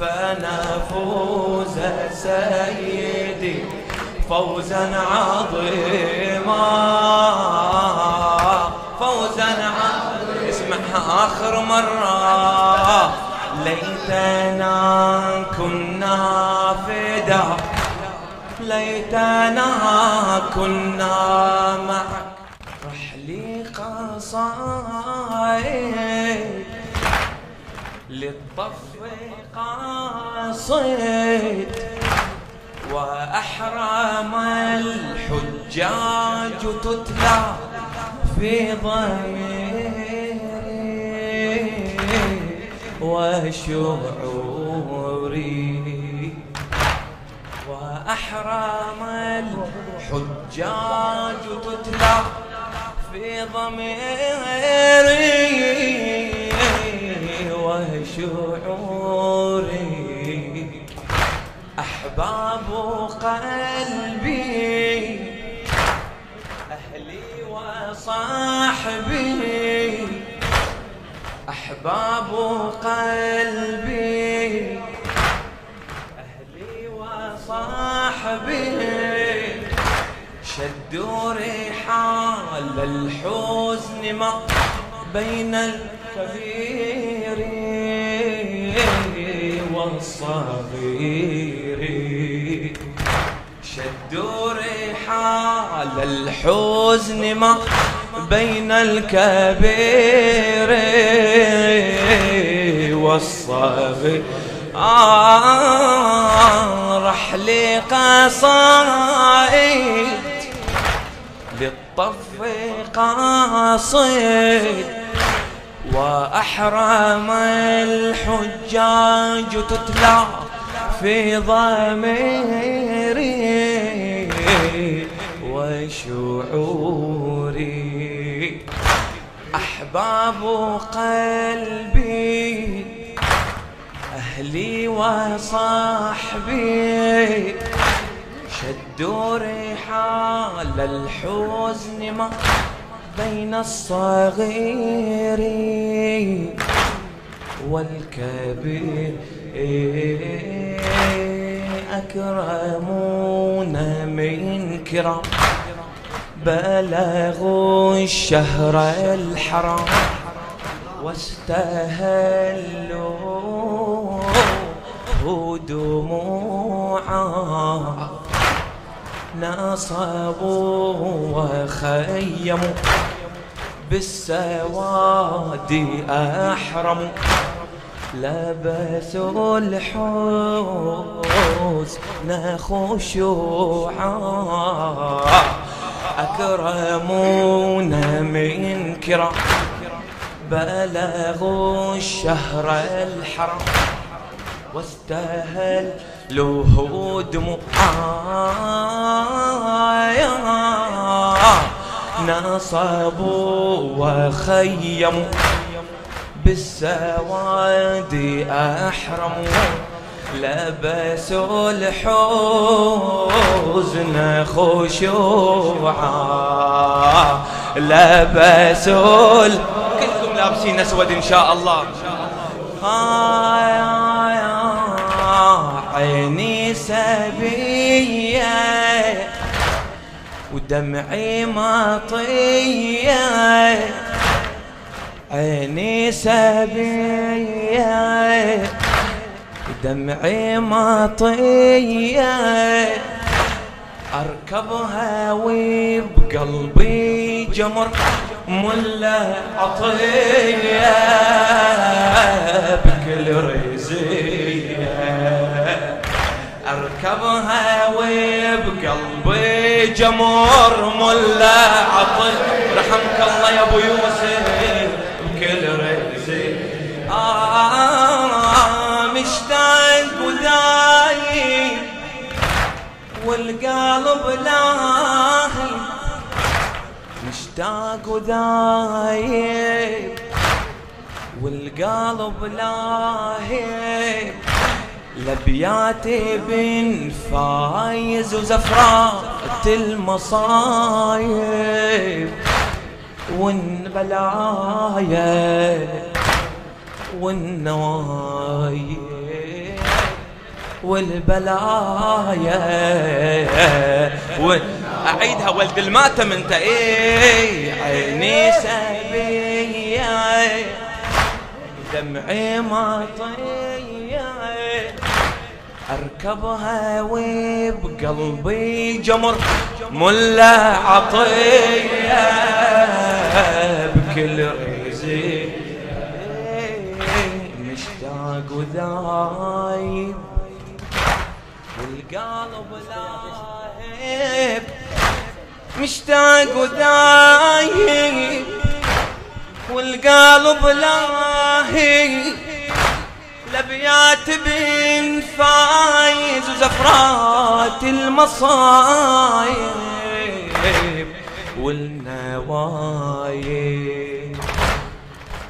فنفوز سيدي فوزا عظيما. فوزا عظيما. اسمعها آخر مرة. ليتنا كنا فدا. ليتنا كنا معك. رحلي قصايد. للطف قاصد وأحرم الحجاج تتلى في ضميري وشعوري. وأحرم الحجاج تتلى في ضميري. وشعوري أحباب قلبي أهلي وصاحبي. أحباب قلبي أهلي وصاحبي. شدوا رحال الحزن ما بين الكبير. شدوا رحال الحزن ما بين الكبير والصغير آه رحلي قصائد للطف قاصد وأحرم الحجاج تتلى في ضميري. وشعوري أحباب قلبي أهلي وصاحبي شدوا رحال الحزن ما بين الصغير والكبير. أكرمون من كرام بلغوا الشهر الحرام واستهلوا دموعا. نصبوا وخيموا بالسواد أحرموا. لبسوا الحزن خشوعا أكرمون من كرام بلغوا الشهر الحرام واستهل له دموعا نصبوا وخيموا بالسواد أحرموا. لبسوا الحزن خشوعا. لبسوا كلكم لابسين أسود إن شاء الله. عيني سبية ودمعي مطية. عيني سبية. ودمعي مطيه أركبها وبقلبي جمر ملا عطية. بكل رزية. أركبها وبقلبي جمر ملا عطية. رحمك الله يا أبو يوسف. والقلب لاهي مشتاق ودايب والقلب لاهي لبياتي بن فايز وزفرات المصايب والبلايا والنوايب. والبلايا. و... أعيدها ولد الماتم انت إيه عيني سبية. دمعي مطية. أركبها وبقلبي جمر ملا عطية. بكل رزق مشتاق وذايب. والقلب لاهب مشتاق وذايب والقلب لاهب الابيات بن فايز وزفرات المصايب والنوايب.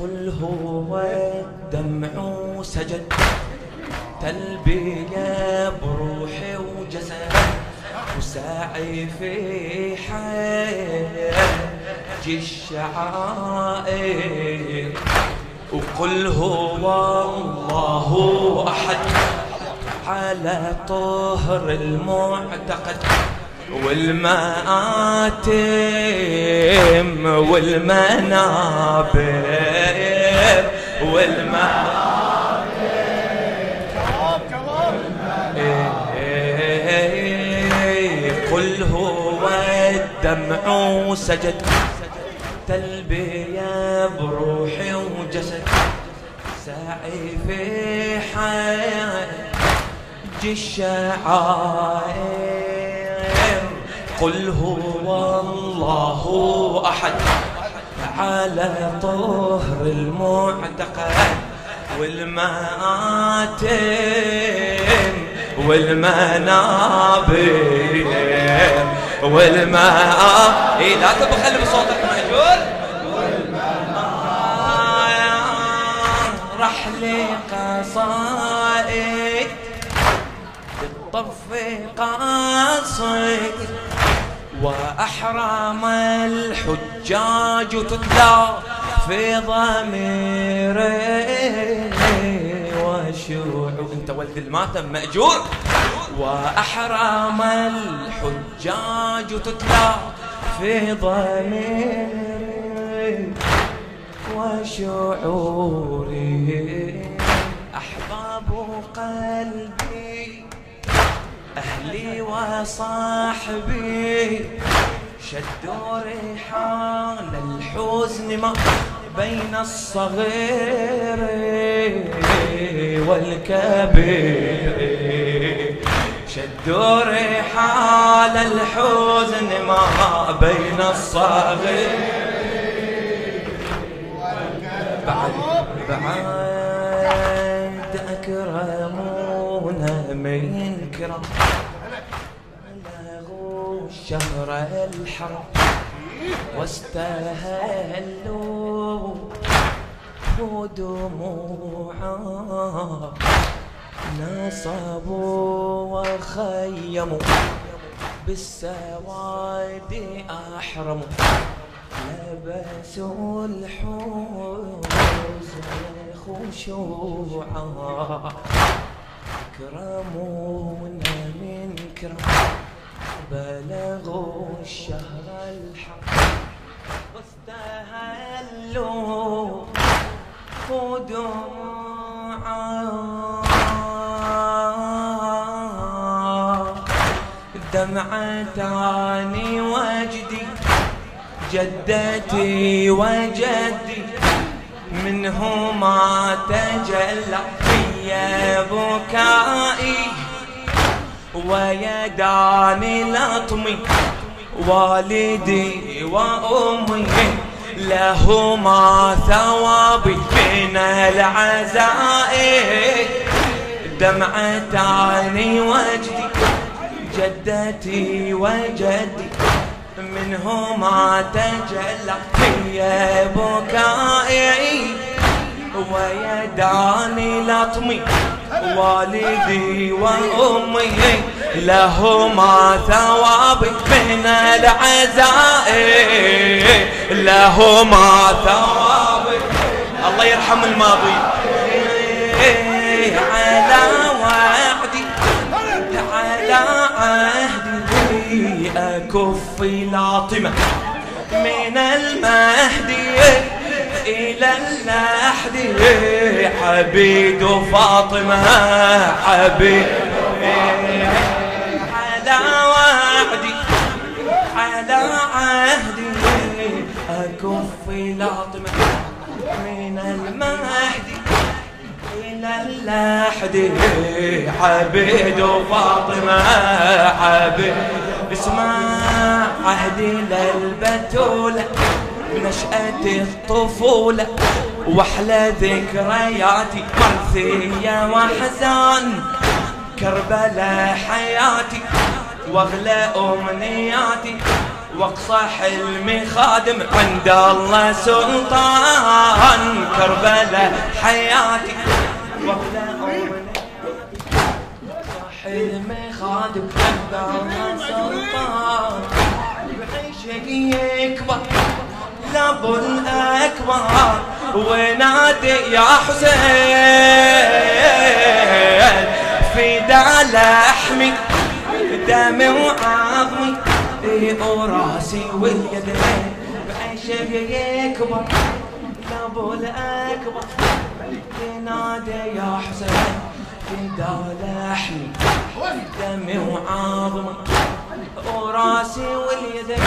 قل هو الدمع سجد. تلبية بروحي وجسد وساعي في حياتي. الشعائر وقل هو الله أحد. على طهر المعتقد والمآتم والمنابر والمآتم الدمع سجد. تلبية بروحي وجسد. ساعي في حياة الشعائر قل هو الله أحد. على طهر المعتقد. والمآتم والمنابر. والماء. إيه لا تبخل بصوتك مأجور رحلي قصائد. بالطف قاصد وأحرام الحجاج تتلى في ضميري. وشوع انت ولد الماتم مأجور. وأحرام الحجاج تتلى في ضميري وشعوري أحباب قلبي أهلي وصاحبي شدوا رحال الحزن ما بين الصغير والكبير. شدوا رحال الحزن ما بين الصغير. بعد بعد أكرمونا من كرم بلغوا شهر الحرم واستهلوا ودموعا نصبوا وخيموا بالسواد أحرموا. لبسوا الحزن خشوعا. أكرمونا من كرم. بلغوا الشهر الحرم واستهلوا دموعا دمعتان وجدي جدتي وجدي منهما تجلى في بكائي. ويداني لطمي والدي وأمي لهما ثوابي من العزاء دمعتان وجدي جدتي وجدي منهما تجلى في بكائي. ويداني لطمي والدي وأمي لهما ثواب من العزاء. لهما ثواب. الله يرحم الماضي. على وعدي على عهدي أكف لاطمة. من المهدي إلى اللحد حبيد فاطمة حبيد على وعدي على عهدي. أكف لاطمة من المهدي. إلى اللحد حبيد وفاطمة حبيد اسمع عهدي للبتولة. بنشأة الطفولة وأحلى ذكرياتي مرثية وحزان كربلاء حياتي واغلى أمنياتي وأقصى حلمي خادم عند الله سلطان كربلاء حياتي واغلى حلمي خادم عند الله سلطان. بعيشك يكبر لابو الأكبر. ونادي يا حسين فدا لحمي دمي وعظمي وراسي واليدين بعيشك يكبر. لابو الأكبر ينادي يا حسين فدا لحمي دمي وعظمي وراسي واليدين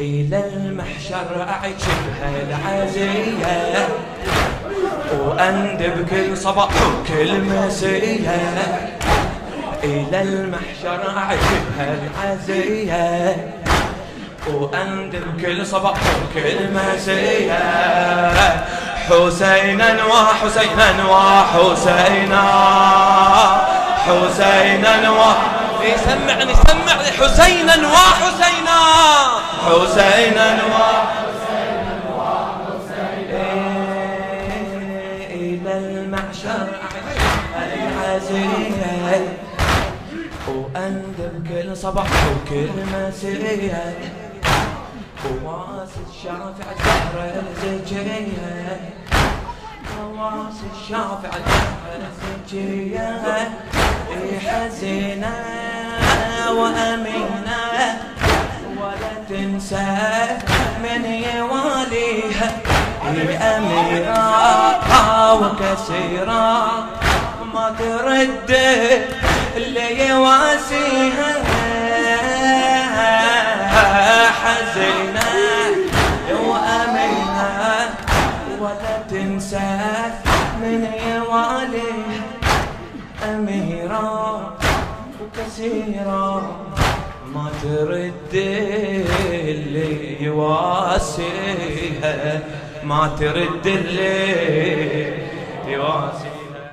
إلى المحشر أعجبها العزية وأندب كل صباح وكل مسية إلى المحشر أعجبها العزية وأندب كل صباح وكل مسية حسينا وحسينا وحسينا. حسينا و سمعني سمعني. حسينا وحسينا. حسينا إلى المعشر العزية وأندب كل صباح وكل مسية وواس الشافع الزهرة الزكية وواس الشافع الزهرة الزكية حزينة وأمينة ولا تنسى من يواليها. هي أميرة وكسيرة ما ترد اللي يواسيها وكثيرة ما ترد اللي يواسيها. ما ترد اللي يواسيها.